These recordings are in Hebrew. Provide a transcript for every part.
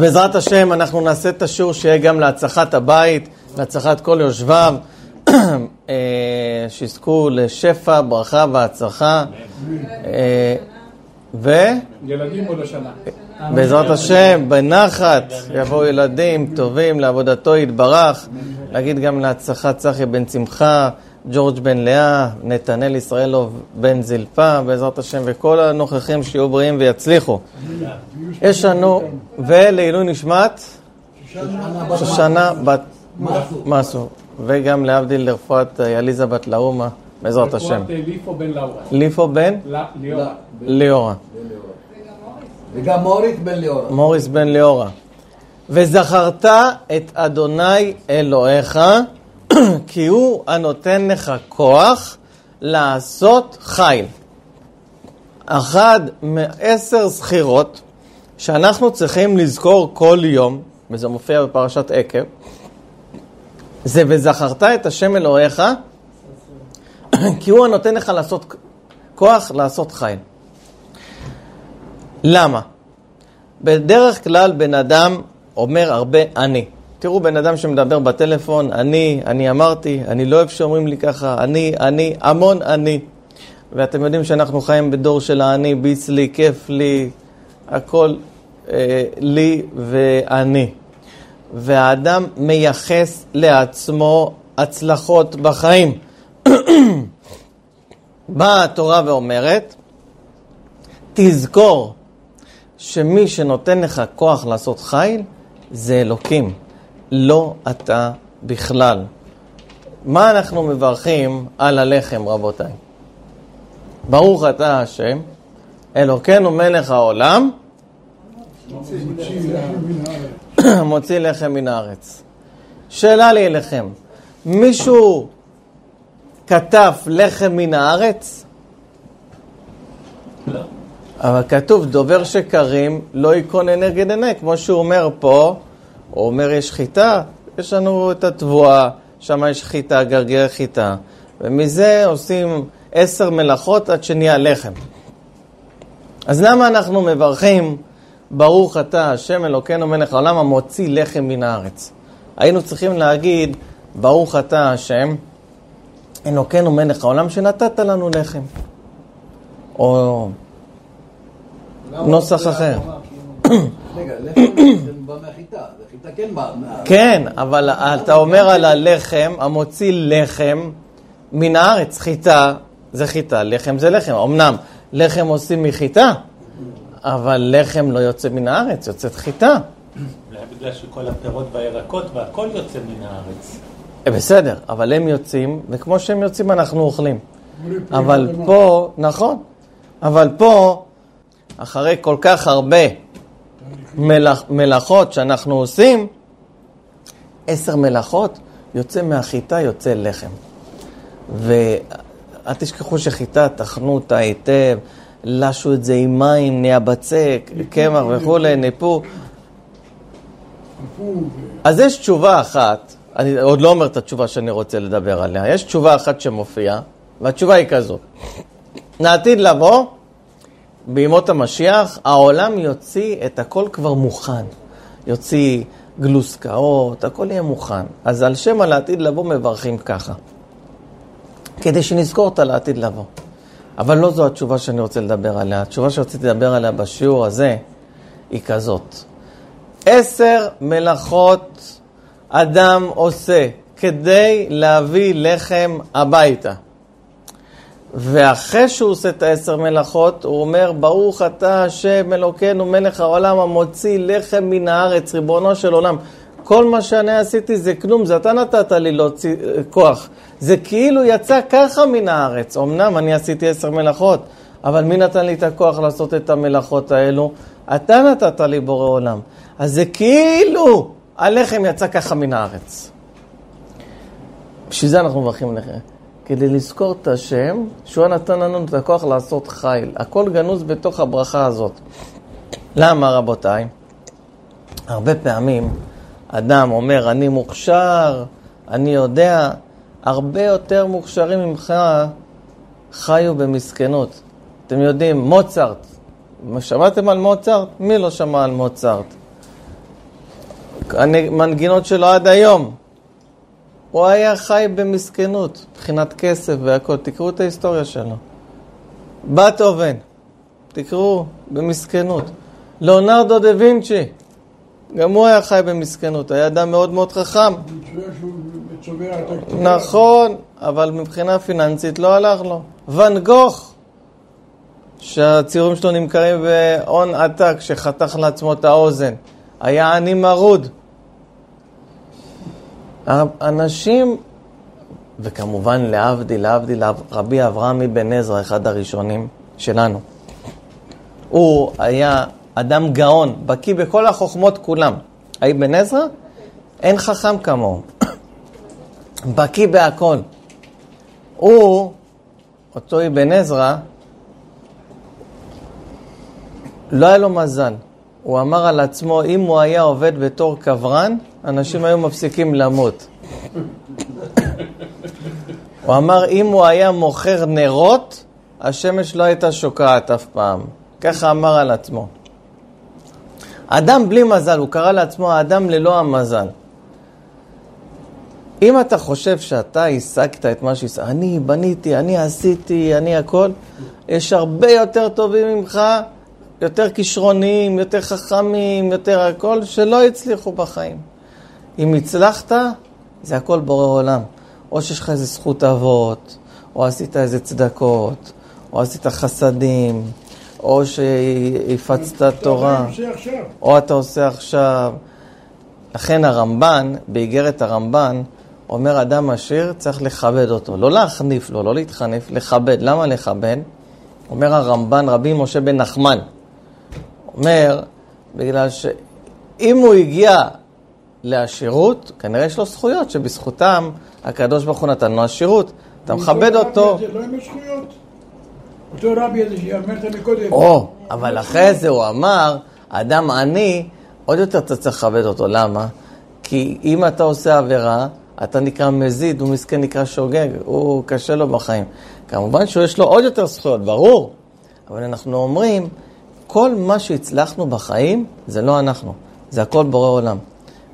בעזרת השם אנחנו נעשה את השיעור שיהיה גם להצלחת הבית, להצלחת כל יושביו, שיזכו לשפע, ברכה והצלחה. ו... ילדים עוד השנה. בעזרת השם, בנחת, יבואו ילדים טובים לעבודתו יתברך. להגיד גם להצלחת צחי בן שמחה, ג'ורג' בן לאה, נתנאל ישראלוב בן זלפה, בעזרת השם, וכל הנוכחים שיהיו בריאים ויצליחו. יש לנו, ולעילוי נשמת, שושנה בת מסו, וגם להבדיל לרפואת עליזה בת לאומה, בעזרת השם. רפואת ליפו בן לאורה. ליפו בן ל- ליאורה. וגם מורית בן ליאורה. מוריס בן ליאורה. וזכרת את אדוני אלוהיך, כי הוא הנותן לך כוח לעשות חיל. אחד מעשר זכירות שאנחנו צריכים לזכור כל יום, וזה מופיע בפרשת עקב, זה וזכרת את השם אלוהיך, כי הוא הנותן לך לעשות כוח לעשות חיל. למה? בדרך כלל בן אדם אומר הרבה אני. תראו בן אדם שמדבר בטלפון, אני, אני אמרתי, אני לא אוהב שאומרים לי ככה, אני, אני, המון אני. ואתם יודעים שאנחנו חיים בדור של האני, ביץ לי, כיף לי, הכל אה, לי ואני. והאדם מייחס לעצמו הצלחות בחיים. באה התורה ואומרת, תזכור שמי שנותן לך כוח לעשות חיל זה אלוקים, לא אתה בכלל. מה אנחנו מברכים על הלחם, רבותיי? ברוך אתה השם, אלוקינו מלך העולם, מוציא לחם מן הארץ. שאלה לי אליכם, מישהו כתב לחם מן הארץ? אבל כתוב, דובר שקרים לא ייכון נגד עיני, כמו שהוא אומר פה, הוא אומר יש חיטה, יש לנו את התבואה, שם יש חיטה, גרגר חיטה, ומזה עושים עשר מלאכות עד שנהיה לחם. אז למה אנחנו מברכים, ברוך אתה, השם אלוקינו מלך העולם המוציא לחם מן הארץ? היינו צריכים להגיד, ברוך אתה, השם, אלוקינו מלך העולם שנתת לנו לחם. או נוסח אחר. רגע, לחם בא מהחיטה, כן. כן, אבל אתה אומר על הלחם, המוציא לחם מן הארץ, חיטה זה חיטה, לחם זה לחם. אמנם לחם עושים מחיטה, אבל לחם לא יוצא מן הארץ, יוצאת חיטה. אולי בגלל שכל הפירות והירקות והכל יוצא מן הארץ. אה, בסדר, אבל הם יוצאים, וכמו שהם יוצאים אנחנו אוכלים. אבל פה, נכון, אבל פה, אחרי כל כך הרבה מלאכ, מלאכות שאנחנו עושים, עשר מלאכות, יוצא מהחיטה, יוצא לחם. ואל תשכחו שחיטה, טחנו אותה היטב, לשו את זה עם מים, נהיה בצק, קמח וכולי, ניפו. אז יש תשובה אחת, אני עוד לא אומר את התשובה שאני רוצה לדבר עליה, יש תשובה אחת שמופיעה, והתשובה היא כזו. לעתיד לבוא, בימות המשיח, העולם יוציא את הכל כבר מוכן. יוציא גלוסקאות, הכל יהיה מוכן. אז על שם על העתיד לבוא מברכים ככה. כדי שנזכור אותה לעתיד לבוא. אבל לא זו התשובה שאני רוצה לדבר עליה. התשובה שרציתי לדבר עליה בשיעור הזה היא כזאת. עשר מלאכות אדם עושה כדי להביא לחם הביתה. ואחרי שהוא עושה את העשר מלאכות, הוא אומר, ברוך אתה השם אלוקינו מלך העולם המוציא לחם מן הארץ, ריבונו של עולם. כל מה שאני עשיתי זה כלום, זה אתה נתת לי להוציא אה, כוח. זה כאילו יצא ככה מן הארץ. אמנם אני עשיתי עשר מלאכות, אבל מי נתן לי את הכוח לעשות את המלאכות האלו? אתה נתת לי בורא עולם. אז זה כאילו הלחם יצא ככה מן הארץ. בשביל זה אנחנו מברכים לחם. כדי לזכור את השם, שהוא נתן לנו את הכוח לעשות חיל. הכל גנוז בתוך הברכה הזאת. למה רבותיי? הרבה פעמים אדם אומר, אני מוכשר, אני יודע, הרבה יותר מוכשרים ממך חיו במסכנות. אתם יודעים, מוצרט, שמעתם על מוצרט? מי לא שמע על מוצרט? המנגינות שלו עד היום. הוא היה חי במסכנות, מבחינת כסף והכל. תקראו את ההיסטוריה שלו. בת אובן, תקראו, במסכנות. ליאונרדו דה וינצ'י, גם הוא היה חי במסכנות, היה אדם מאוד מאוד חכם. נכון, אבל מבחינה פיננסית לא הלך לו. ואן גוך, שהציורים שלו נמכרים בהון עתק, שחתך לעצמו את האוזן, היה עני מרוד. אנשים, וכמובן להבדיל, להבדיל, רבי אברהם אבן עזרא, אחד הראשונים שלנו. הוא היה אדם גאון, בקיא בכל החוכמות כולם. האבן עזרא, אין חכם כמוהו. בקיא בהכל. הוא, אותו אבן עזרא, לא היה לו מזל. הוא אמר על עצמו, אם הוא היה עובד בתור קברן, אנשים היו מפסיקים למות. הוא אמר, אם הוא היה מוכר נרות, השמש לא הייתה שוקעת אף פעם. ככה אמר על עצמו. אדם בלי מזל, הוא קרא לעצמו האדם ללא המזל. אם אתה חושב שאתה השגת את מה שהשגת, אני בניתי, אני עשיתי, אני הכל, יש הרבה יותר טובים ממך, יותר כישרוניים, יותר חכמים, יותר הכל, שלא הצליחו בחיים. אם הצלחת, זה הכל בורא עולם. או שיש לך איזה זכות אבות, או עשית איזה צדקות, או עשית חסדים, או שהפצת תורה. או אתה עושה עכשיו. לכן הרמב"ן, באיגרת הרמב"ן, אומר אדם עשיר, צריך לכבד אותו. לא להחניף לו, לא להתחנף, לכבד. למה לכבד? אומר הרמב"ן, רבי משה בן נחמן, אומר, בגלל שאם הוא הגיע לעשירות, כנראה יש לו זכויות שבזכותם הקדוש ברוך הוא נתן לו עשירות. אתה מכבד אותו. לא. אותו רבי הזה שאמרת מקודם. או, אבל אחרי זה הוא אמר, אדם עני, עוד יותר אתה צריך לכבד אותו. למה? כי אם אתה עושה עבירה, אתה נקרא מזיד, הוא מסכן נקרא שוגג, הוא קשה לו בחיים. כמובן שיש לו עוד יותר זכויות, ברור. אבל אנחנו אומרים, כל מה שהצלחנו בחיים, זה לא אנחנו, זה הכל בורא עולם.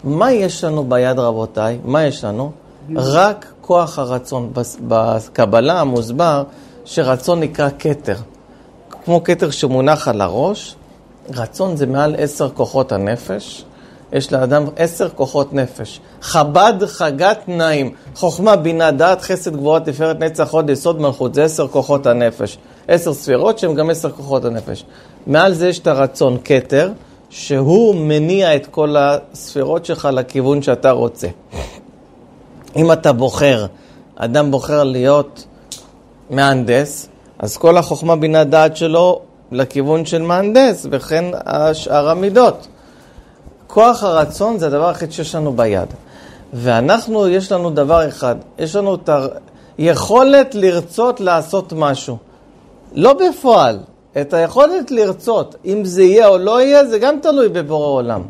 מה יש לנו ביד, רבותיי? מה יש לנו? רק כוח הרצון. בקבלה המוסבר שרצון נקרא כתר. כמו כתר שמונח על הראש, רצון זה מעל עשר כוחות הנפש. יש לאדם עשר כוחות נפש. חב"ד חגת נעים, חוכמה, בינה, דעת, חסד, גבוהה, תפארת, נצח, הוד, יסוד, מלכות. זה עשר כוחות הנפש. עשר ספירות שהן גם עשר כוחות הנפש. מעל זה יש את הרצון כתר, שהוא מניע את כל הספירות שלך לכיוון שאתה רוצה. אם אתה בוחר, אדם בוחר להיות מהנדס, אז כל החוכמה בינה דעת שלו לכיוון של מהנדס, וכן שאר המידות. כוח הרצון זה הדבר היחיד שיש לנו ביד. ואנחנו, יש לנו דבר אחד, יש לנו את היכולת לרצות לעשות משהו. לא בפועל, את היכולת לרצות. אם זה יהיה או לא יהיה, זה גם תלוי בבורא עולם.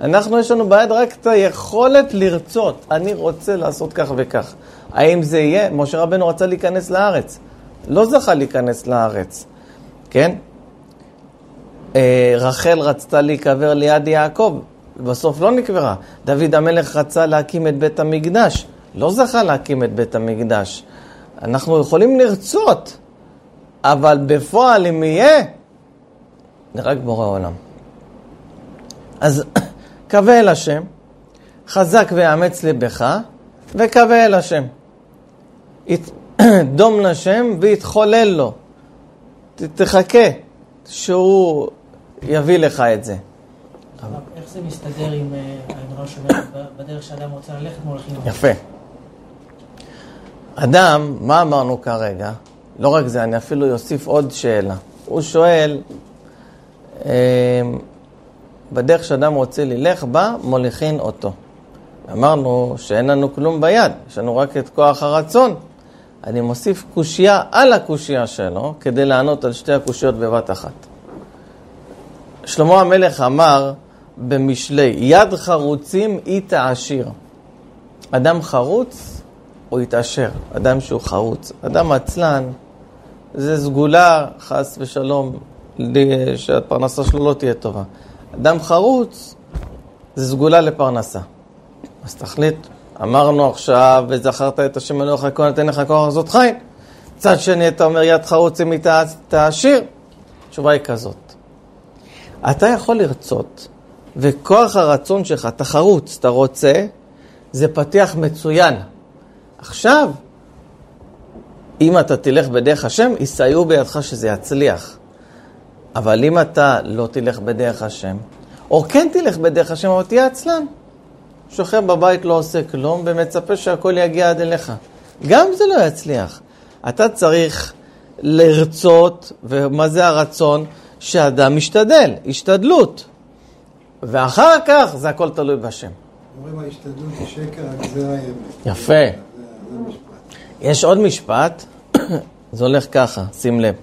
אנחנו, יש לנו ביד רק את היכולת לרצות. אני רוצה לעשות כך וכך. האם זה יהיה? משה רבנו רצה להיכנס לארץ. לא זכה להיכנס לארץ, כן? אה, רחל רצתה להיקבר ליד יעקב, בסוף לא נקברה. דוד המלך רצה להקים את בית המקדש, לא זכה להקים את בית המקדש. אנחנו יכולים לרצות, אבל בפועל אם יהיה, זה רק בורא עולם. אז קווה אל השם, חזק ואמץ לבך, וקווה אל השם. דום לשם ויתחולל לו. ת- תחכה שהוא יביא לך את זה. איך זה מסתדר עם האמרה שאומרת בדרך שאדם רוצה ללכת מולכים? יפה. אדם, מה אמרנו כרגע? לא רק זה, אני אפילו אוסיף עוד שאלה. הוא שואל, אה, בדרך שאדם רוצה ללך בה, מוליכין אותו. אמרנו שאין לנו כלום ביד, יש לנו רק את כוח הרצון. אני מוסיף קושייה על הקושייה שלו, כדי לענות על שתי הקושיות בבת אחת. שלמה המלך אמר במשלי, יד חרוצים היא תעשיר. אדם חרוץ, הוא יתעשר. אדם שהוא חרוץ. אדם עצלן, זה סגולה, חס ושלום, שהפרנסה שלו לא תהיה טובה. אדם חרוץ, זה סגולה לפרנסה. אז תחליט, אמרנו עכשיו, וזכרת את השם אלוהיך כהן נותן לך כוח לעשות חיל. מצד שני, אתה אומר, יד חרוץ אם תעשיר. התשובה היא כזאת. אתה יכול לרצות, וכוח הרצון שלך, אתה חרוץ, אתה רוצה, זה פתיח מצוין. עכשיו, אם אתה תלך בדרך השם, יסייעו בידך שזה יצליח. אבל אם אתה לא תלך בדרך השם, או כן תלך בדרך השם, אבל תהיה עצלן. שוכב בבית, לא עושה כלום, ומצפה שהכל יגיע עד אליך. גם זה לא יצליח. אתה צריך לרצות, ומה זה הרצון? שאדם משתדל, השתדלות. ואחר כך זה הכל תלוי בשם. אומרים ההשתדלות היא שקר, הגזירה היא אמת. יפה. יש עוד משפט, זה הולך ככה, שים לב.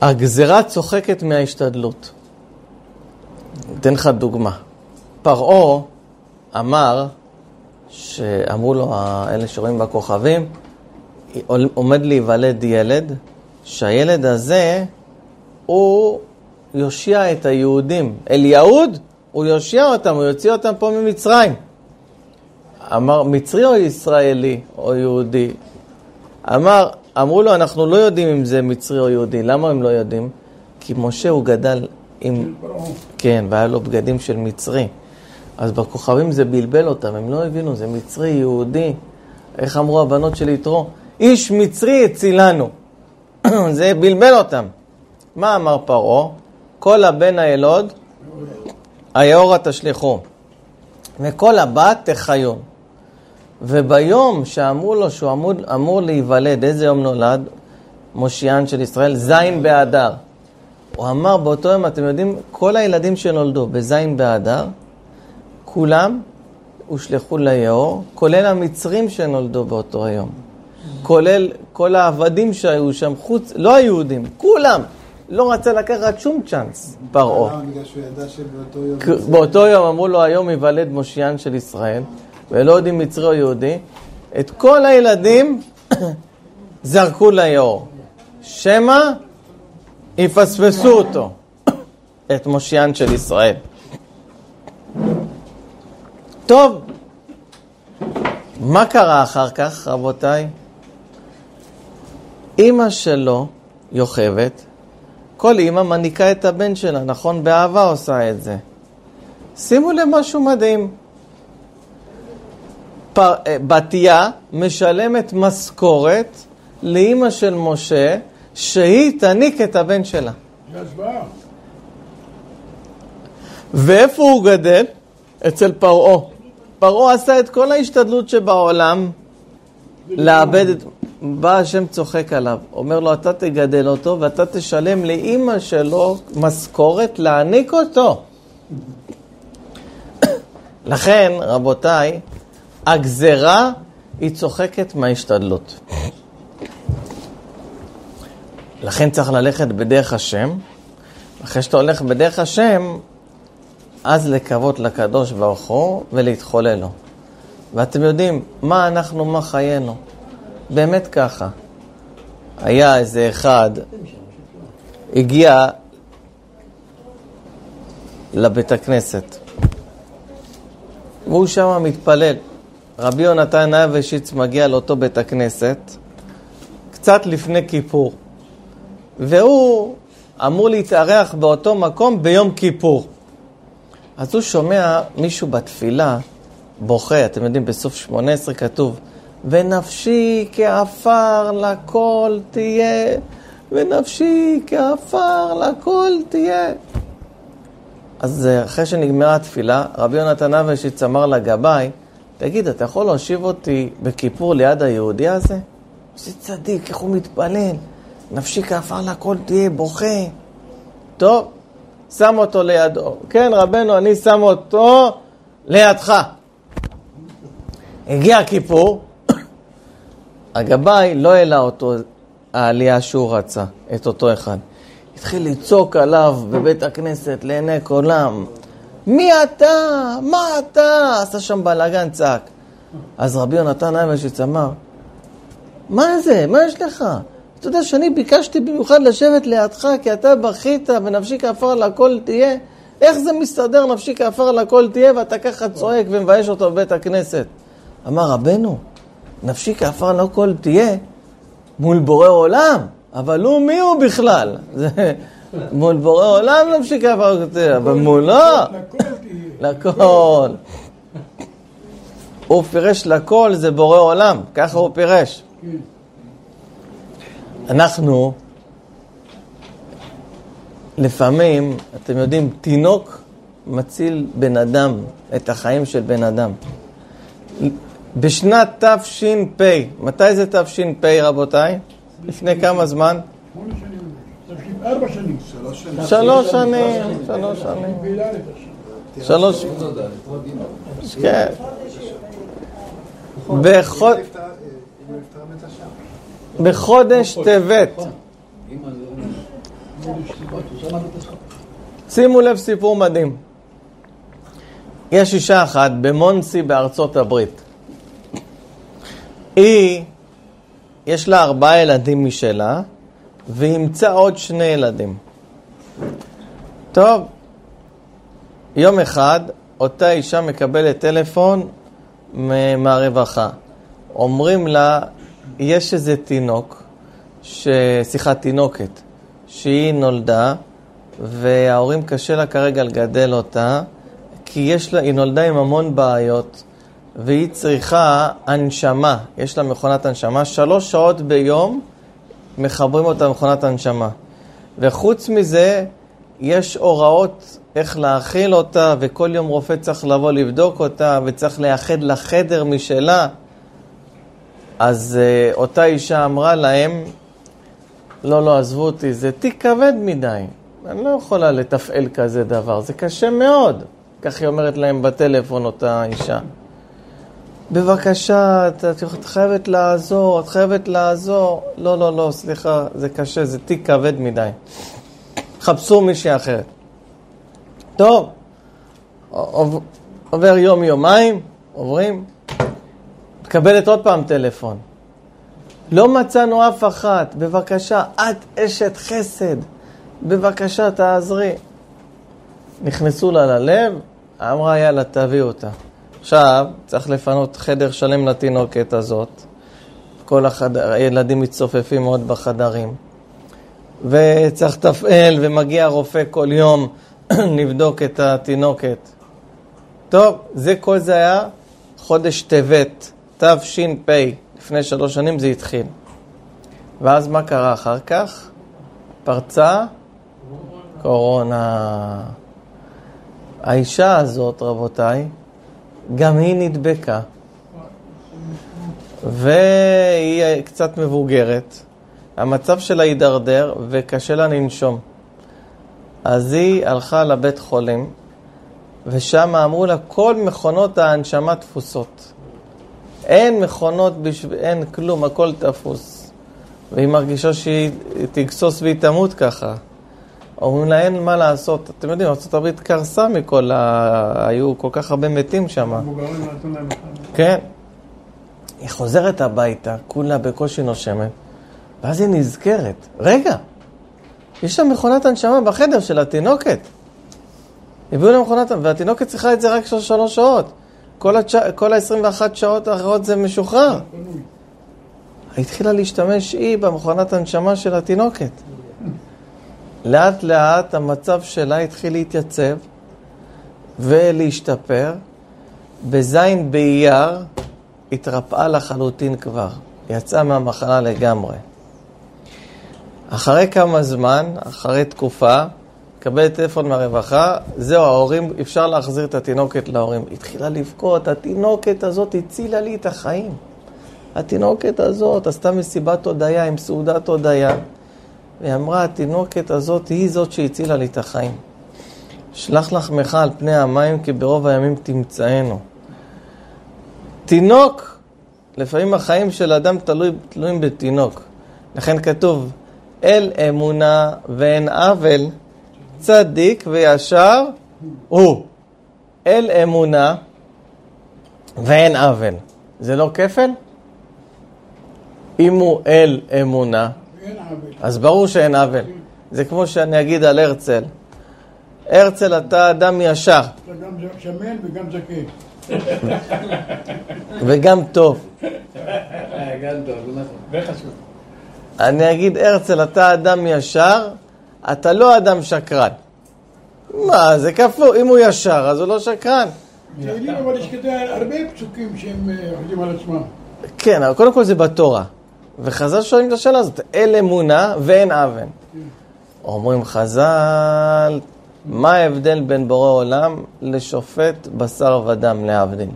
הגזרה צוחקת מההשתדלות. אתן לך דוגמה. פרעה אמר, שאמרו לו אלה שרואים בכוכבים, עומד להיוולד ילד, שהילד הזה הוא יושיע את היהודים. אליהוד, הוא יושיע אותם, הוא יוציא אותם פה ממצרים. אמר, מצרי או ישראלי או יהודי? אמר, אמרו לו, אנחנו לא יודעים אם זה מצרי או יהודי. למה הם לא יודעים? כי משה הוא גדל עם... כן, והיה לו בגדים של מצרי. אז בכוכבים זה בלבל אותם, הם לא הבינו, זה מצרי, יהודי. איך אמרו הבנות של יתרו? איש מצרי הצילנו. זה בלבל אותם. מה אמר פרעה? כל הבן הילוד, היאורה תשליכו, וכל הבת תחיון. וביום שאמרו לו שהוא אמור, אמור להיוולד, איזה יום נולד? מושיען של ישראל, זין באדר. הוא אמר באותו יום, אתם יודעים, כל הילדים שנולדו בזין באדר, כולם הושלכו ליאור, כולל המצרים שנולדו באותו היום. כולל כל העבדים שהיו שם, חוץ, לא היהודים, כולם. לא רצה לקחת שום צ'אנס, פרעה. בגלל שהוא ידע שבאותו יום... באותו יום אמרו לו, היום ייוולד מושיען של ישראל, ולא יודעים מצרי או יהודי, את כל הילדים זרקו ליאור. שמא יפספסו אותו, את מושיען של ישראל. טוב, מה קרה אחר כך, רבותיי? אימא שלו, יוכבת, כל אימא מניקה את הבן שלה, נכון? באהבה עושה את זה. שימו לב משהו מדהים. פר, אה, בתיה משלמת משכורת לאימא של משה, שהיא תניק את הבן שלה. ואיפה הוא גדל? אצל פרעה. פרעה עשה את כל ההשתדלות שבעולם לאבד את... בא השם צוחק עליו, אומר לו, אתה תגדל אותו ואתה תשלם לאימא שלו משכורת להעניק אותו. לכן, רבותיי, הגזרה היא צוחקת מההשתדלות. לכן צריך ללכת בדרך השם. אחרי שאתה הולך בדרך השם, אז לקוות לקדוש ברוך הוא ולהתחולל לו. ואתם יודעים, מה אנחנו, מה חיינו. באמת ככה. היה איזה אחד, הגיע לבית הכנסת, והוא שם מתפלל. רבי יונתן אייבשיץ מגיע לאותו בית הכנסת קצת לפני כיפור, והוא אמור להתארח באותו מקום ביום כיפור. אז הוא שומע מישהו בתפילה בוכה, אתם יודעים, בסוף 18 כתוב, ונפשי כעפר לכל תהיה, ונפשי כעפר לכל תהיה. אז אחרי שנגמרה התפילה, רבי יונתן אבשיץ אמר לגבאי, תגיד, אתה יכול להושיב אותי בכיפור ליד היהודי הזה? איזה צדיק, איך הוא מתפלל. נפשי כעפר לכל תהיה, בוכה. טוב, שם אותו לידו. כן, רבנו, אני שם אותו לידך. הגיע כיפור, הגבאי לא העלה אותו העלייה שהוא רצה, את אותו אחד. התחיל לצעוק עליו בבית הכנסת לעיני כולם. מי אתה? מה אתה? עשה שם בלאגן, צעק. אז רבי יונתן אייבשיץ אמר, מה זה? מה יש לך? אתה יודע שאני ביקשתי במיוחד לשבת לידך, כי אתה בכית ונפשי כעפר לכל תהיה, איך זה מסתדר, נפשי כעפר על הכל תהיה, ואתה ככה צועק ומבייש אותו בבית הכנסת? אמר רבנו, נפשי כעפר על הכל תהיה מול בורא עולם, אבל הוא מי הוא בכלל? מול בורא עולם כעפר על הכל תהיה, אבל מולו, לכל תהיה. לכל. הוא פירש לכל זה בורא עולם, ככה הוא פירש. כן. אנחנו, לפעמים, אתם יודעים, תינוק מציל בן אדם, את החיים של בן אדם. בשנת תש"פ, מתי זה תש"פ רבותיי? לפני כמה זמן? ארבע שנים. שלוש שנים. שלוש שנים, שלוש שנים. כן. בחודש טבת. שימו לב סיפור מדהים. יש אישה אחת במונסי בארצות הברית. היא, יש לה ארבעה ילדים משלה, אימצה עוד שני ילדים. טוב, יום אחד אותה אישה מקבלת טלפון מהרווחה. אומרים לה, יש איזה תינוק, ש... סליחה, תינוקת, שהיא נולדה, וההורים קשה לה כרגע לגדל אותה, כי יש לה, היא נולדה עם המון בעיות, והיא צריכה הנשמה, יש לה מכונת הנשמה, שלוש שעות ביום מחברים אותה למכונת הנשמה. וחוץ מזה, יש הוראות איך להאכיל אותה, וכל יום רופא צריך לבוא לבדוק אותה, וצריך לייחד לה חדר משלה. אז uh, אותה אישה אמרה להם, לא, לא, עזבו אותי, זה תיק כבד מדי. אני לא יכולה לתפעל כזה דבר, זה קשה מאוד. כך היא אומרת להם בטלפון, אותה אישה. בבקשה, את, את חייבת לעזור, את חייבת לעזור. לא, לא, לא, סליחה, זה קשה, זה תיק כבד מדי. חפשו מישהי אחרת. טוב, עוב- עובר יום-יומיים, עוברים, מקבלת עוד פעם טלפון. לא מצאנו אף אחת, בבקשה, את אשת חסד, בבקשה תעזרי. נכנסו לה ללב, אמרה יאללה תביא אותה. עכשיו צריך לפנות חדר שלם לתינוקת הזאת. כל החדר, הילדים מצטופפים מאוד בחדרים. וצריך לתפעל, ומגיע רופא כל יום לבדוק את התינוקת. טוב, זה כל זה היה חודש טבת, תש"פ, לפני שלוש שנים זה התחיל. ואז מה קרה אחר כך? פרצה קורונה. האישה הזאת, רבותיי, גם היא נדבקה. והיא קצת מבוגרת, המצב שלה הידרדר וקשה לה לנשום. אז היא הלכה לבית חולים, ושם אמרו לה, כל מכונות ההנשמה תפוסות. אין מכונות, בשב... אין כלום, הכל תפוס. והיא מרגישה שהיא תגסוס והיא תמות ככה. אומרים לה, אין מה לעשות. אתם יודעים, ארה"ב קרסה מכל ה... היו כל כך הרבה מתים שם. כן. היא חוזרת הביתה, כולה בקושי נושמת, ואז היא נזכרת, רגע, יש שם מכונת הנשמה בחדר של התינוקת. הביאו לה מכונת, והתינוקת צריכה את זה רק של שלוש שעות. כל, התש... כל ה-21 שעות האחרות זה משוחרר. היא התחילה להשתמש היא במכונת הנשמה של התינוקת. לאט לאט המצב שלה התחיל להתייצב ולהשתפר. בזין באייר התרפאה לחלוטין כבר, יצאה מהמחלה לגמרי. אחרי כמה זמן, אחרי תקופה, מקבלת טלפון מהרווחה, זהו, ההורים, אפשר להחזיר את התינוקת להורים. התחילה לבכות, התינוקת הזאת הצילה לי את החיים. התינוקת הזאת עשתה מסיבת הודיה עם סעודת הודיה. והיא אמרה, התינוקת הזאת היא זאת שהצילה לי את החיים. שלח לחמך על פני המים, כי ברוב הימים תמצאנו. תינוק, לפעמים החיים של אדם תלוי, תלויים בתינוק. לכן כתוב, אל אמונה ואין עוול, צדיק וישר הוא. אל אמונה ואין עוול. זה לא כפל? אם הוא אל אמונה. אז ברור שאין עוול. זה כמו שאני אגיד על הרצל. הרצל, אתה אדם ישר, אתה גם שמן וגם זקן. וגם טוב. אה, גם טוב, נכון. וחשוב. אני אגיד, הרצל, אתה אדם ישר, אתה לא אדם שקרן. מה, זה כפו, אם הוא ישר, אז הוא לא שקרן. תהילים אבל יש כזה הרבה פסוקים שהם אה, חושבים על עצמם. כן, אבל קודם כל זה בתורה. וחז"ל שואלים את השאלה הזאת, אל אמונה ואין אבן. אומרים חז"ל, מה ההבדל בין בורא עולם לשופט בשר ודם, להבדיל?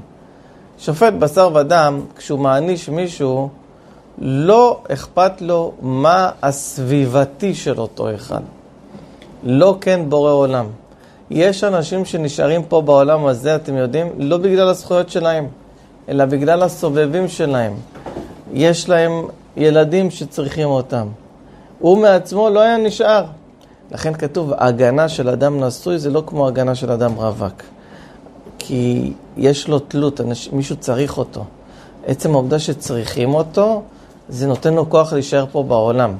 שופט בשר ודם, כשהוא מעניש מישהו, לא אכפת לו מה הסביבתי של אותו אחד. לא כן בורא עולם. יש אנשים שנשארים פה בעולם הזה, אתם יודעים, לא בגלל הזכויות שלהם, אלא בגלל הסובבים שלהם. יש להם ילדים שצריכים אותם. הוא מעצמו לא היה נשאר. לכן כתוב, הגנה של אדם נשוי זה לא כמו הגנה של אדם רווק. כי יש לו תלות, אנש, מישהו צריך אותו. עצם העובדה שצריכים אותו, זה נותן לו כוח להישאר פה בעולם.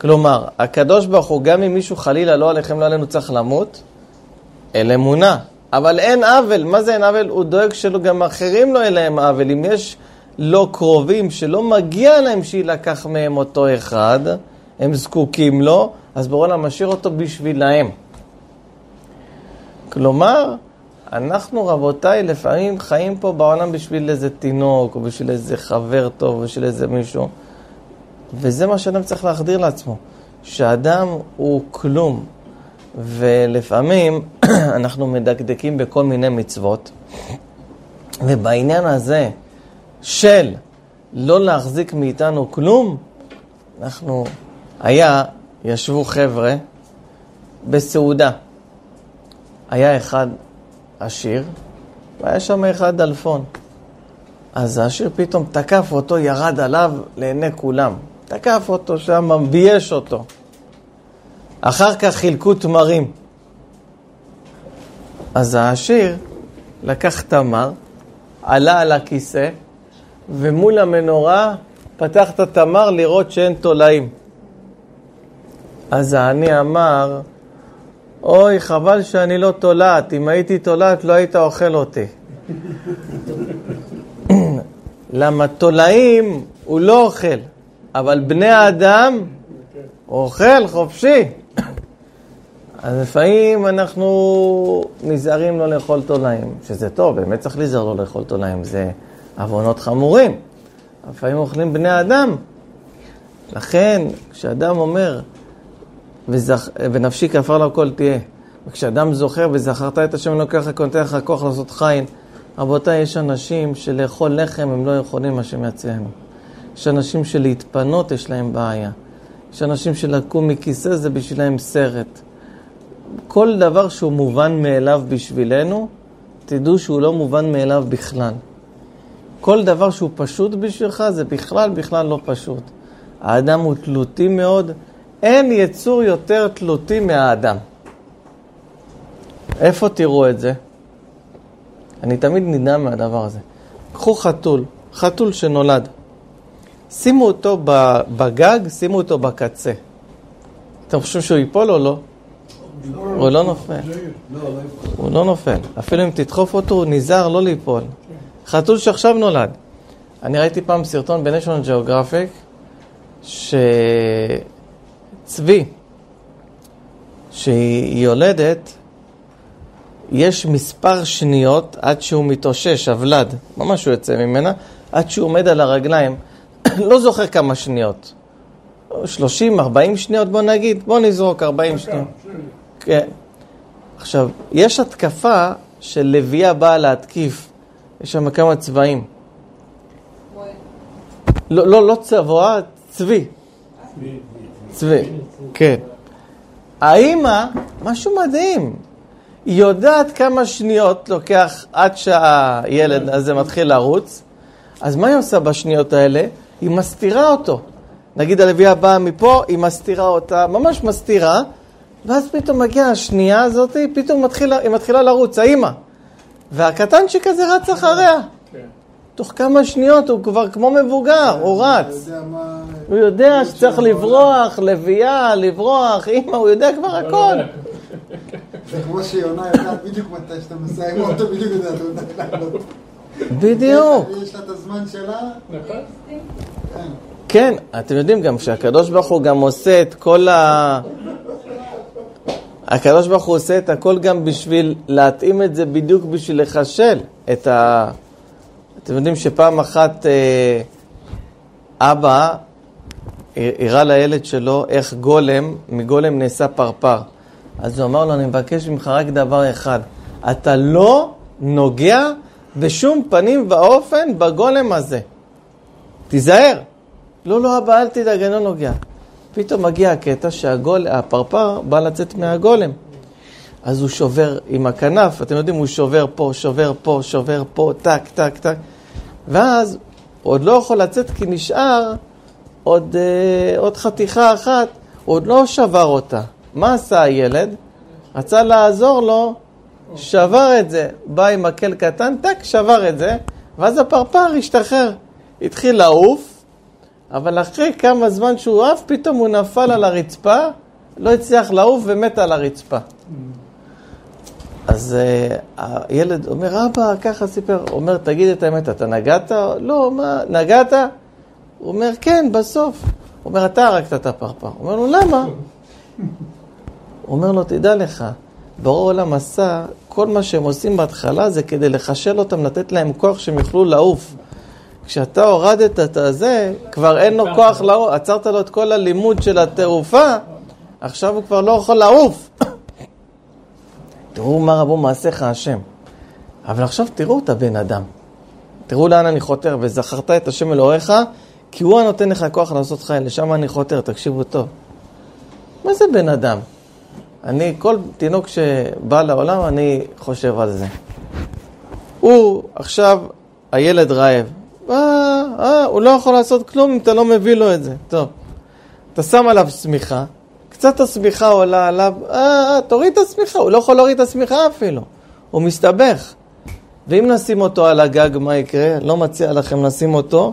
כלומר, הקדוש ברוך הוא, גם אם מישהו חלילה לא עליכם, לא עלינו, צריך למות, אל אמונה. אבל אין עוול. מה זה אין עוול? הוא דואג שלו גם אחרים לא יהיה להם עוול. אם יש לא קרובים שלא מגיע להם שיילקח מהם אותו אחד, הם זקוקים לו, אז בורא עולם משאיר אותו בשבילהם. כלומר, אנחנו רבותיי לפעמים חיים פה בעולם בשביל איזה תינוק, או בשביל איזה חבר טוב, או בשביל איזה מישהו. וזה מה שאדם צריך להחדיר לעצמו, שאדם הוא כלום. ולפעמים אנחנו מדקדקים בכל מיני מצוות, ובעניין הזה של לא להחזיק מאיתנו כלום, אנחנו, היה, ישבו חבר'ה בסעודה. היה אחד עשיר, והיה שם אחד דלפון. אז העשיר פתאום תקף אותו, ירד עליו לעיני כולם. תקף אותו שם, בייש אותו. אחר כך חילקו תמרים. אז העשיר לקח תמר, עלה על הכיסא, ומול המנורה פתח את התמר לראות שאין תולעים. אז העני אמר, אוי, חבל שאני לא תולעת, אם הייתי תולעת לא היית אוכל אותי. למה תולעים הוא לא אוכל, אבל בני האדם אוכל חופשי. אז לפעמים אנחנו נזהרים לא לאכול תולעים, שזה טוב, באמת צריך להיזהר לא לאכול תולעים, זה עוונות חמורים. לפעמים אוכלים בני אדם. לכן, כשאדם אומר, וזכ... ונפשי כעפר לכל תהיה, וכשאדם זוכר וזכרת את השם אלוקיך, כי נותן לך כוח לעשות חיל, רבותיי, יש אנשים שלאכול לחם הם לא יכולים, השם יצאנו. יש אנשים שלהתפנות יש להם בעיה. יש אנשים שלקום מכיסא זה בשבילם סרט. כל דבר שהוא מובן מאליו בשבילנו, תדעו שהוא לא מובן מאליו בכלל. כל דבר שהוא פשוט בשבילך זה בכלל בכלל לא פשוט. האדם הוא תלותי מאוד, אין יצור יותר תלותי מהאדם. איפה תראו את זה? אני תמיד נדהם מהדבר הזה. קחו חתול, חתול שנולד. שימו אותו בגג, שימו אותו בקצה. אתם חושבים שהוא ייפול או לא? הוא לא נופל. הוא לא נופל. אפילו אם תדחוף אותו, הוא נזהר לא ליפול. חתול שעכשיו נולד. אני ראיתי פעם סרטון ב-National Geographic, שצבי, שהיא יולדת, יש מספר שניות עד שהוא מתאושש, הוולד, ממש הוא יוצא ממנה, עד שהוא עומד על הרגליים. לא זוכר כמה שניות. 30, 40 שניות בוא נגיד, בוא נזרוק 40 שניות. כן. עכשיו, יש התקפה של לביאה באה להתקיף. יש שם כמה צבעים. לא, לא, לא צבוע, צבי. צבי, כן. האימא, משהו מדהים. היא יודעת כמה שניות לוקח עד שהילד הזה מתחיל לרוץ, אז מה היא עושה בשניות האלה? היא מסתירה אותו. נגיד הלוויה באה מפה, היא מסתירה אותה, ממש מסתירה, ואז פתאום מגיעה השנייה הזאת, פתאום מתחילה, היא מתחילה לרוץ, האימא. והקטנצ'יק הזה רץ אחריה. כן. תוך כמה שניות הוא כבר כמו מבוגר, הוא רץ. הוא יודע שצריך לברוח, לביאה, לברוח, אימא, הוא יודע כבר הכל. זה כמו שיונה יודעת בדיוק מתי שאתה נוסע עם אוטו, בדיוק יודעת מתי לעלות. בדיוק. יש לה את הזמן שלה. נכון? כן. כן, אתם יודעים גם שהקדוש ברוך הוא גם עושה את כל ה... הקדוש ברוך הוא עושה את הכל גם בשביל להתאים את זה בדיוק בשביל לחשל את ה... אתם יודעים שפעם אחת אה, אבא הראה לילד שלו איך גולם, מגולם נעשה פרפר. אז הוא אמר לו, אני מבקש ממך רק דבר אחד, אתה לא נוגע בשום פנים ואופן בגולם הזה. תיזהר. לא, לא, אבא, אל תדאג, אני לא נוגע. פתאום מגיע הקטע שהפרפר בא לצאת מהגולם. אז הוא שובר עם הכנף, אתם יודעים, הוא שובר פה, שובר פה, שובר פה, טק, טק, טק. ואז הוא עוד לא יכול לצאת כי נשאר עוד, אה, עוד חתיכה אחת, הוא עוד לא שבר אותה. מה עשה הילד? רצה לעזור לו, שבר את זה. בא עם מקל קטן, טק, שבר את זה, ואז הפרפר השתחרר. התחיל לעוף, אבל אחרי כמה זמן שהוא עף, פתאום הוא נפל על הרצפה, לא הצליח לעוף ומת על הרצפה. אז uh, הילד אומר, אבא, ככה סיפר. הוא אומר, תגיד את האמת, אתה נגעת? לא, מה, נגעת? הוא אומר, כן, בסוף. הוא אומר, אתה הרגת את הפרפר. הוא אומר לו, למה? הוא אומר לו, תדע לך, ברור העולם עשה, כל מה שהם עושים בהתחלה זה כדי לחשל אותם, לתת להם כוח שהם יוכלו לעוף. כשאתה הורדת את הזה, כבר אין לו כוח לעוף, עצרת לו את כל הלימוד של התעופה, עכשיו הוא כבר לא יכול לעוף. תראו מה רבו מעשיך השם. אבל עכשיו תראו את הבן אדם. תראו לאן אני חותר, וזכרת את השם אלוהיך, כי הוא הנותן לך כוח לעשות חיים, לשם אני חותר, תקשיבו טוב. מה זה בן אדם? אני, כל תינוק שבא לעולם, אני חושב על זה. הוא, עכשיו, הילד רעב. אה, אה, הוא לא יכול לעשות כלום אם אתה לא מביא לו את זה. טוב. אתה שם עליו שמיכה, קצת השמיכה עולה עליו, אה, אה, תוריד את השמיכה, הוא לא יכול להוריד את השמיכה אפילו. הוא מסתבך. ואם נשים אותו על הגג, מה יקרה? לא מציע לכם לשים אותו.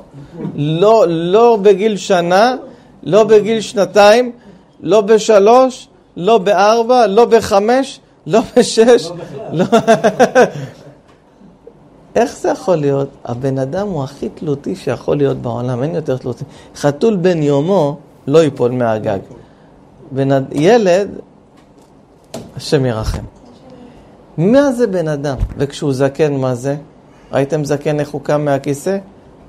לא, לא בגיל שנה, לא בגיל שנתיים, לא בשלוש, לא בארבע, לא בחמש, לא בשש. לא... איך זה יכול להיות? הבן אדם הוא הכי תלותי שיכול להיות בעולם, אין יותר תלותי. חתול בן יומו לא ייפול מהגג. בן... ילד, השם ירחם. מה זה בן אדם? וכשהוא זקן, מה זה? ראיתם זקן איך הוא קם מהכיסא?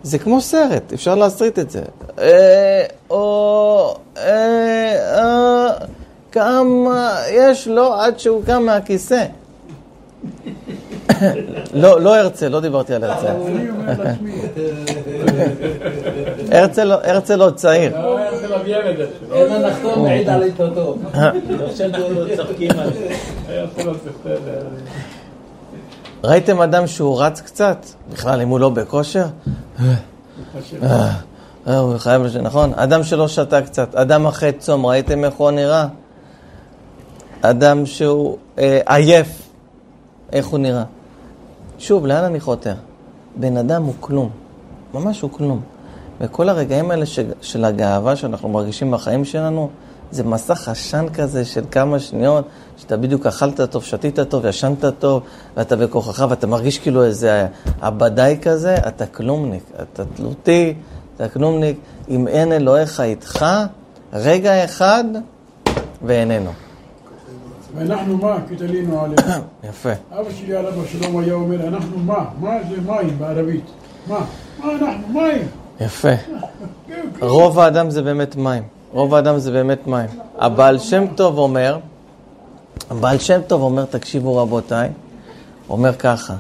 זה כמו סרט, אפשר להסריט את זה. אה, או, אה, אה, כמה יש לו עד שהוא קם מהכיסא. לא, לא הרצל, לא דיברתי על הרצל. הרצל, עוד צעיר. לא עיתותו. לא. ראיתם אדם שהוא רץ קצת? בכלל, אם הוא לא בכושר? אה, אה, הוא חייב, לש- נכון? אדם שלא שתה קצת, אדם אחרי צום, ראיתם איך הוא נראה? אדם שהוא אה, עייף, איך הוא נראה? שוב, לאן אני חותר? בן אדם הוא כלום, ממש הוא כלום. וכל הרגעים האלה ש, של הגאווה שאנחנו מרגישים בחיים שלנו, זה מסך עשן כזה של כמה שניות, שאתה בדיוק אכלת טוב, שתית טוב, ישנת טוב, ואתה בכוחך, ואתה מרגיש כאילו איזה עבדאי כזה, אתה כלומניק, אתה תלותי, אתה כלומניק. אם אין אלוהיך איתך, רגע אחד ואיננו. ואנחנו מה? כי תלינו עליהם. יפה. אבא שלי עליו השלום היה אומר, אנחנו מה? מה זה מים בערבית? מה? מה אנחנו? מים. יפה. רוב האדם זה באמת מים. רוב האדם זה באמת מים. הבעל שם טוב אומר, הבעל שם טוב אומר, תקשיבו רבותיי, אומר ככה,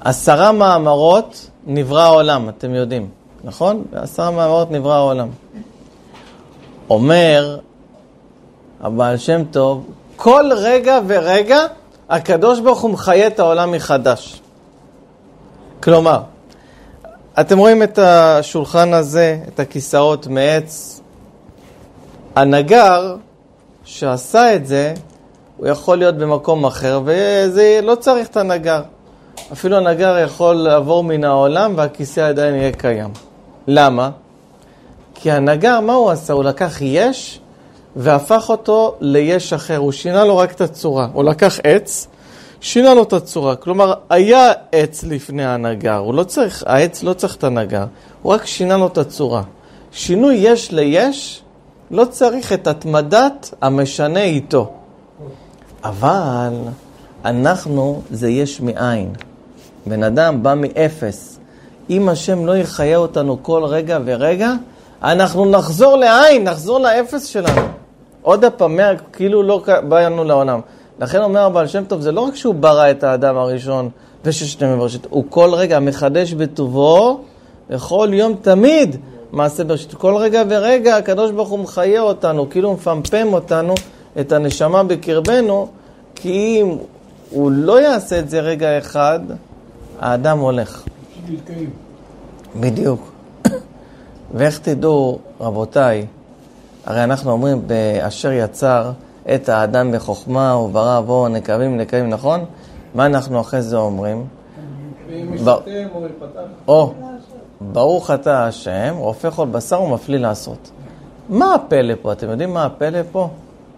עשרה מאמרות נברא העולם, אתם יודעים, נכון? בעשרה מאמרות נברא העולם. אומר הבעל שם טוב, כל רגע ורגע הקדוש ברוך הוא מחיה את העולם מחדש. כלומר, אתם רואים את השולחן הזה, את הכיסאות מעץ. הנגר שעשה את זה, הוא יכול להיות במקום אחר, וזה לא צריך את הנגר. אפילו הנגר יכול לעבור מן העולם והכיסא עדיין יהיה קיים. למה? כי הנגר, מה הוא עשה? הוא לקח יש והפך אותו ליש אחר. הוא שינה לו רק את הצורה. הוא לקח עץ, שינה לו את הצורה. כלומר, היה עץ לפני הנגר, הוא לא צריך, העץ לא צריך את הנגר, הוא רק שינה לו את הצורה. שינוי יש ליש, לא צריך את התמדת המשנה איתו. אבל אנחנו זה יש מאין. בן אדם בא מאפס. אם השם לא יחיה אותנו כל רגע ורגע, אנחנו נחזור לעין, נחזור לאפס שלנו. עוד הפעם, מה- כאילו לא באנו לעולם. לכן אומר הבעל שם טוב, זה לא רק שהוא ברא את האדם הראשון וששת ימים בראשית, הוא כל רגע מחדש בטובו, וכל יום תמיד מעשה בראשית. כל רגע ורגע הקדוש ברוך הוא מחיה אותנו, כאילו מפמפם אותנו, את הנשמה בקרבנו, כי אם הוא לא יעשה את זה רגע אחד, האדם הולך. בדיוק. ואיך תדעו, רבותיי, הרי אנחנו אומרים, באשר יצר את האדם בחוכמה וברא בו נקבים נקבים, נכון? מה אנחנו אחרי זה אומרים? או, ברוך אתה השם, רופא כל בשר ומפליא לעשות. מה הפלא פה? אתם יודעים מה הפלא פה?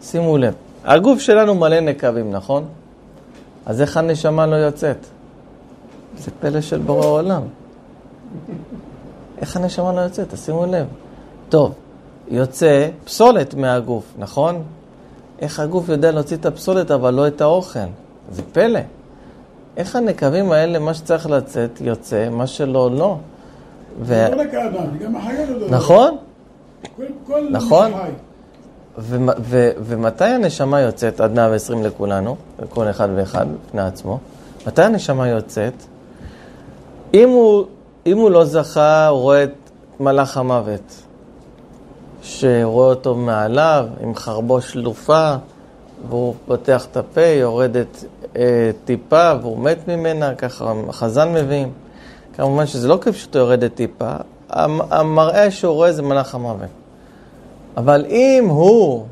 שימו לב. הגוף שלנו מלא נקבים, נכון? אז איך הנשמה לא יוצאת? זה פלא של בורא עולם. איך הנשמה לא יוצאת? תשימו לב. טוב, יוצא פסולת מהגוף, נכון? איך הגוף יודע להוציא את הפסולת אבל לא את האוכל? זה פלא. איך הנקבים האלה, מה שצריך לצאת, יוצא, מה שלא, לא. ו... לא. נכון? נכון. ו- ו- ומתי הנשמה יוצאת עד 120 לכולנו, לכל אחד ואחד בפני עצמו? מתי הנשמה יוצאת? אם הוא, אם הוא לא זכה, הוא רואה את מלאך המוות, שרואה אותו מעליו עם חרבו שלופה, והוא פותח את הפה, יורדת אה, טיפה, והוא מת ממנה, ככה החז"ל מביאים. כמובן שזה לא כפשוטו יורדת טיפה, המ- המראה שהוא רואה זה מלאך המוות. אבל אם הוא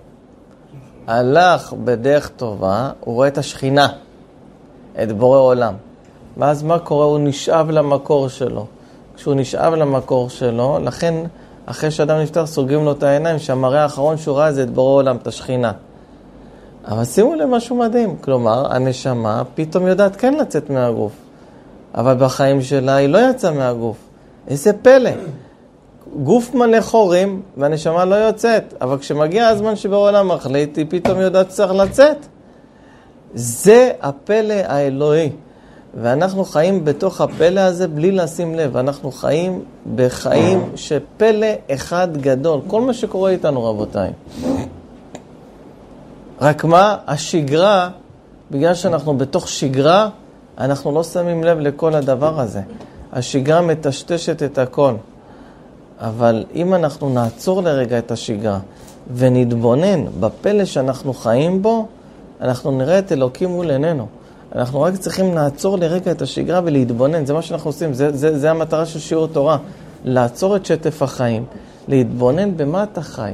הלך בדרך טובה, הוא רואה את השכינה, את בורא עולם. ואז מה קורה? הוא נשאב למקור שלו. כשהוא נשאב למקור שלו, לכן אחרי שאדם נפטר סוגרים לו את העיניים, שהמראה האחרון שהוא ראה זה את בורא עולם, את השכינה. אבל שימו לב משהו מדהים, כלומר, הנשמה פתאום יודעת כן לצאת מהגוף, אבל בחיים שלה היא לא יצאה מהגוף. איזה פלא. גוף מלא חורים והנשמה לא יוצאת, אבל כשמגיע הזמן שבעולם מחליט, היא פתאום יודעת שצריך לצאת. זה הפלא האלוהי. ואנחנו חיים בתוך הפלא הזה בלי לשים לב. אנחנו חיים בחיים שפלא אחד גדול. כל מה שקורה איתנו, רבותיי. רק מה, השגרה, בגלל שאנחנו בתוך שגרה, אנחנו לא שמים לב לכל הדבר הזה. השגרה מטשטשת את הכל. אבל אם אנחנו נעצור לרגע את השגרה ונתבונן בפלא שאנחנו חיים בו, אנחנו נראה את אלוקים מול עינינו. אנחנו רק צריכים לעצור לרגע את השגרה ולהתבונן, זה מה שאנחנו עושים, זה, זה, זה המטרה של שיעור תורה. לעצור את שטף החיים, להתבונן במה אתה חי,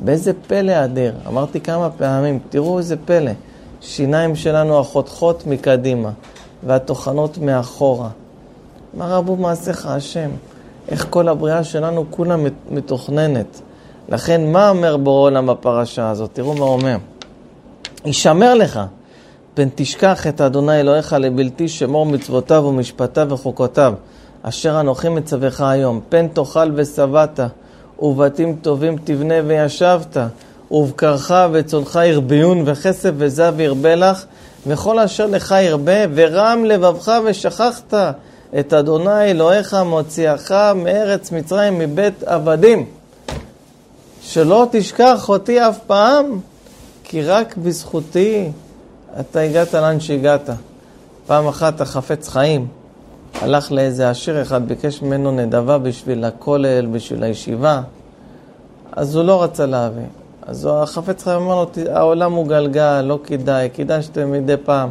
באיזה פלא אדיר. אמרתי כמה פעמים, תראו איזה פלא. שיניים שלנו החותכות מקדימה, והטוחנות מאחורה. מה רבו מעשיך השם? איך כל הבריאה שלנו כולה מת- מתוכננת. לכן, מה אומר בורא עולם בפרשה הזאת? תראו מה אומר. הישמר לך, פן תשכח את אדוני אלוהיך לבלתי שמור מצוותיו ומשפטיו וחוקותיו, אשר אנוכי מצווך היום. פן תאכל ושבעת, ובתים טובים תבנה וישבת, ובקרך וצונך ירביון, וכסף וזהב ירבה לך, וכל אשר לך ירבה, ורם לבבך ושכחת את אדוני אלוהיך מוציאך מארץ מצרים מבית עבדים. שלא תשכח אותי אף פעם, כי רק בזכותי אתה הגעת לאן שהגעת. פעם אחת החפץ חיים הלך לאיזה עשיר אחד, ביקש ממנו נדבה בשביל הכולל, בשביל הישיבה, אז הוא לא רצה להביא. אז החפץ חיים אמר לו, "ת- העולם הוא גלגל, לא כדאי, כדאי שאתם מדי פעם.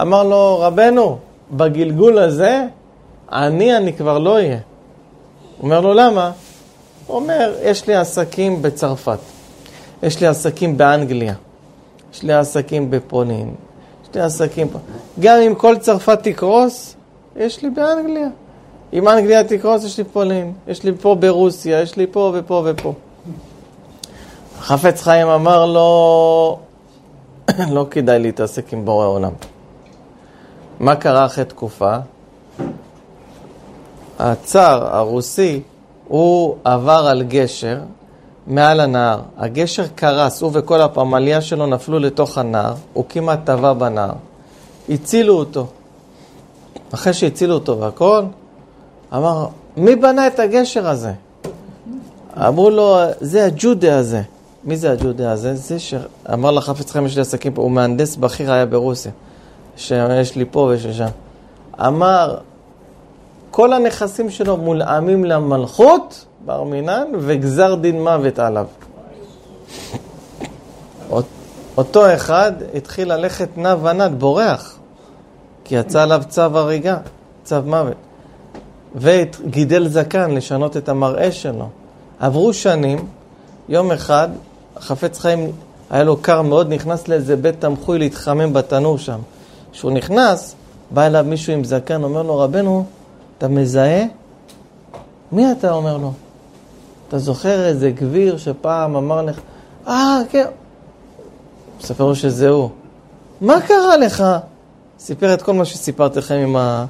אמר לו, רבנו, בגלגול הזה, אני, אני כבר לא אהיה. אומר לו, למה? הוא אומר, יש לי עסקים בצרפת, יש לי עסקים באנגליה, יש לי עסקים בפולין, יש לי עסקים פה. גם אם כל צרפת תקרוס, יש לי באנגליה. אם אנגליה תקרוס, יש לי פולין, יש לי פה ברוסיה, יש לי פה ופה ופה. חפץ חיים אמר לו, לא כדאי להתעסק עם בורא עולם. מה קרה אחרי תקופה? הצאר הרוסי, הוא עבר על גשר מעל הנהר. הגשר קרס, הוא וכל הפמליה שלו נפלו לתוך הנהר, הוא כמעט טבע בנהר. הצילו אותו. אחרי שהצילו אותו והכל, אמר, מי בנה את הגשר הזה? אמרו לו, זה הג'ודה הזה. מי זה הג'ודה הזה? זה שאמר לחפץ חיים יש לי עסקים פה, הוא מהנדס בכיר היה ברוסיה. שיש לי פה ויש לי שם. אמר, כל הנכסים שלו מולאמים למלכות, בר מינן, וגזר דין מוות עליו. אותו אחד התחיל ללכת נע ונד, בורח, כי יצא עליו צו הריגה, צו מוות. וגידל זקן לשנות את המראה שלו. עברו שנים, יום אחד, חפץ חיים, היה לו קר מאוד, נכנס לאיזה בית תמחוי להתחמם בתנור שם. כשהוא נכנס, בא אליו מישהו עם זקן, אומר לו, רבנו, אתה מזהה? מי אתה? אומר לו. אתה זוכר איזה גביר שפעם אמר לך, אה, כן. מספר לו שזה הוא. מה קרה לך? סיפר את כל מה שסיפרתי לכם עם ה...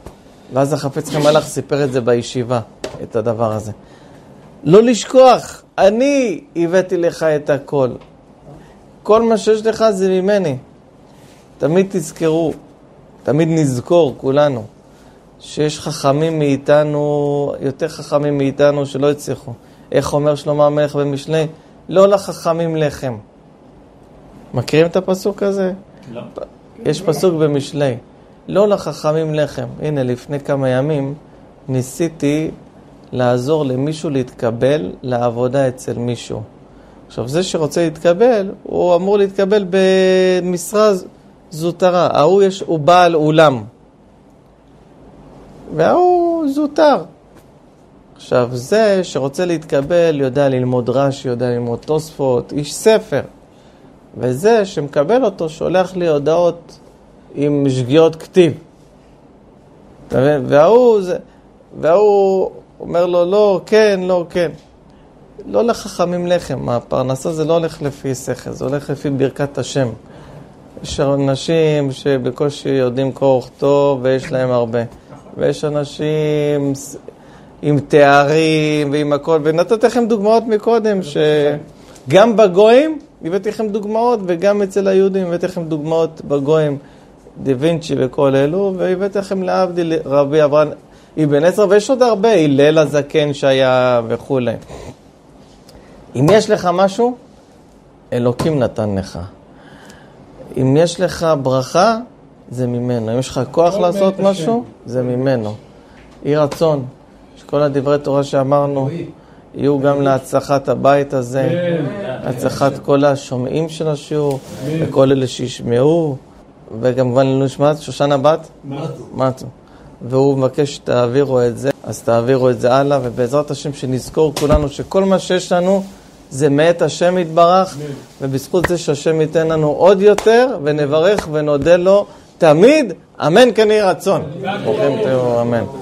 ואז החפץ חיים הלך, סיפר את זה בישיבה, את הדבר הזה. לא לשכוח, אני הבאתי לך את הכל. כל מה שיש לך זה ממני. תמיד תזכרו, תמיד נזכור, כולנו, שיש חכמים מאיתנו, יותר חכמים מאיתנו שלא הצליחו. איך אומר שלמה המלך במשלי? לא לחכמים לחם. מכירים את הפסוק הזה? לא. יש פסוק במשלי, לא לחכמים לחם. הנה, לפני כמה ימים ניסיתי לעזור למישהו להתקבל לעבודה אצל מישהו. עכשיו, זה שרוצה להתקבל, הוא אמור להתקבל במשרה זוטרה. ההוא יש, הוא בעל אולם, וההוא זוטר. עכשיו, זה שרוצה להתקבל יודע ללמוד רש"י, יודע ללמוד תוספות, איש ספר. וזה שמקבל אותו שולח לי הודעות עם שגיאות כתיב. אתה מבין? וההוא, זה, וההוא אומר לו, לא, כן, לא, כן. לא לחכמים לחם, הפרנסה זה לא הולך לפי שכל, זה הולך לפי ברכת השם. יש אנשים שבקושי יודעים קרוא וכתוב ויש להם הרבה. ויש אנשים עם תארים ועם הכל, ונתתי לכם דוגמאות מקודם, שגם בגויים הבאתי לכם דוגמאות, וגם אצל היהודים הבאתי לכם דוגמאות בגויים, דה וינצ'י וכל אלו, והבאתי לכם להבדיל רבי אברהם אבן עזרא, ויש עוד הרבה, הלל הזקן שהיה וכולי. אם יש לך משהו, אלוקים נתן לך. אם יש לך ברכה, זה ממנו. אם יש לך כוח לעשות משהו, זה ממנו. יהי רצון שכל הדברי תורה שאמרנו יהיו גם להצלחת הבית הזה, להצלחת כל השומעים של השיעור, וכל אלה שישמעו, וכמובן לנו נשמעת שושנה בת? מתו. והוא מבקש שתעבירו את זה, אז תעבירו את זה הלאה, ובעזרת השם שנזכור כולנו שכל מה שיש לנו זה מאת השם יתברך, ובזכות זה שהשם ייתן לנו עוד יותר, ונברך ונודה לו תמיד, אמן כן יהי רצון. ברוכים תהיו, אמן.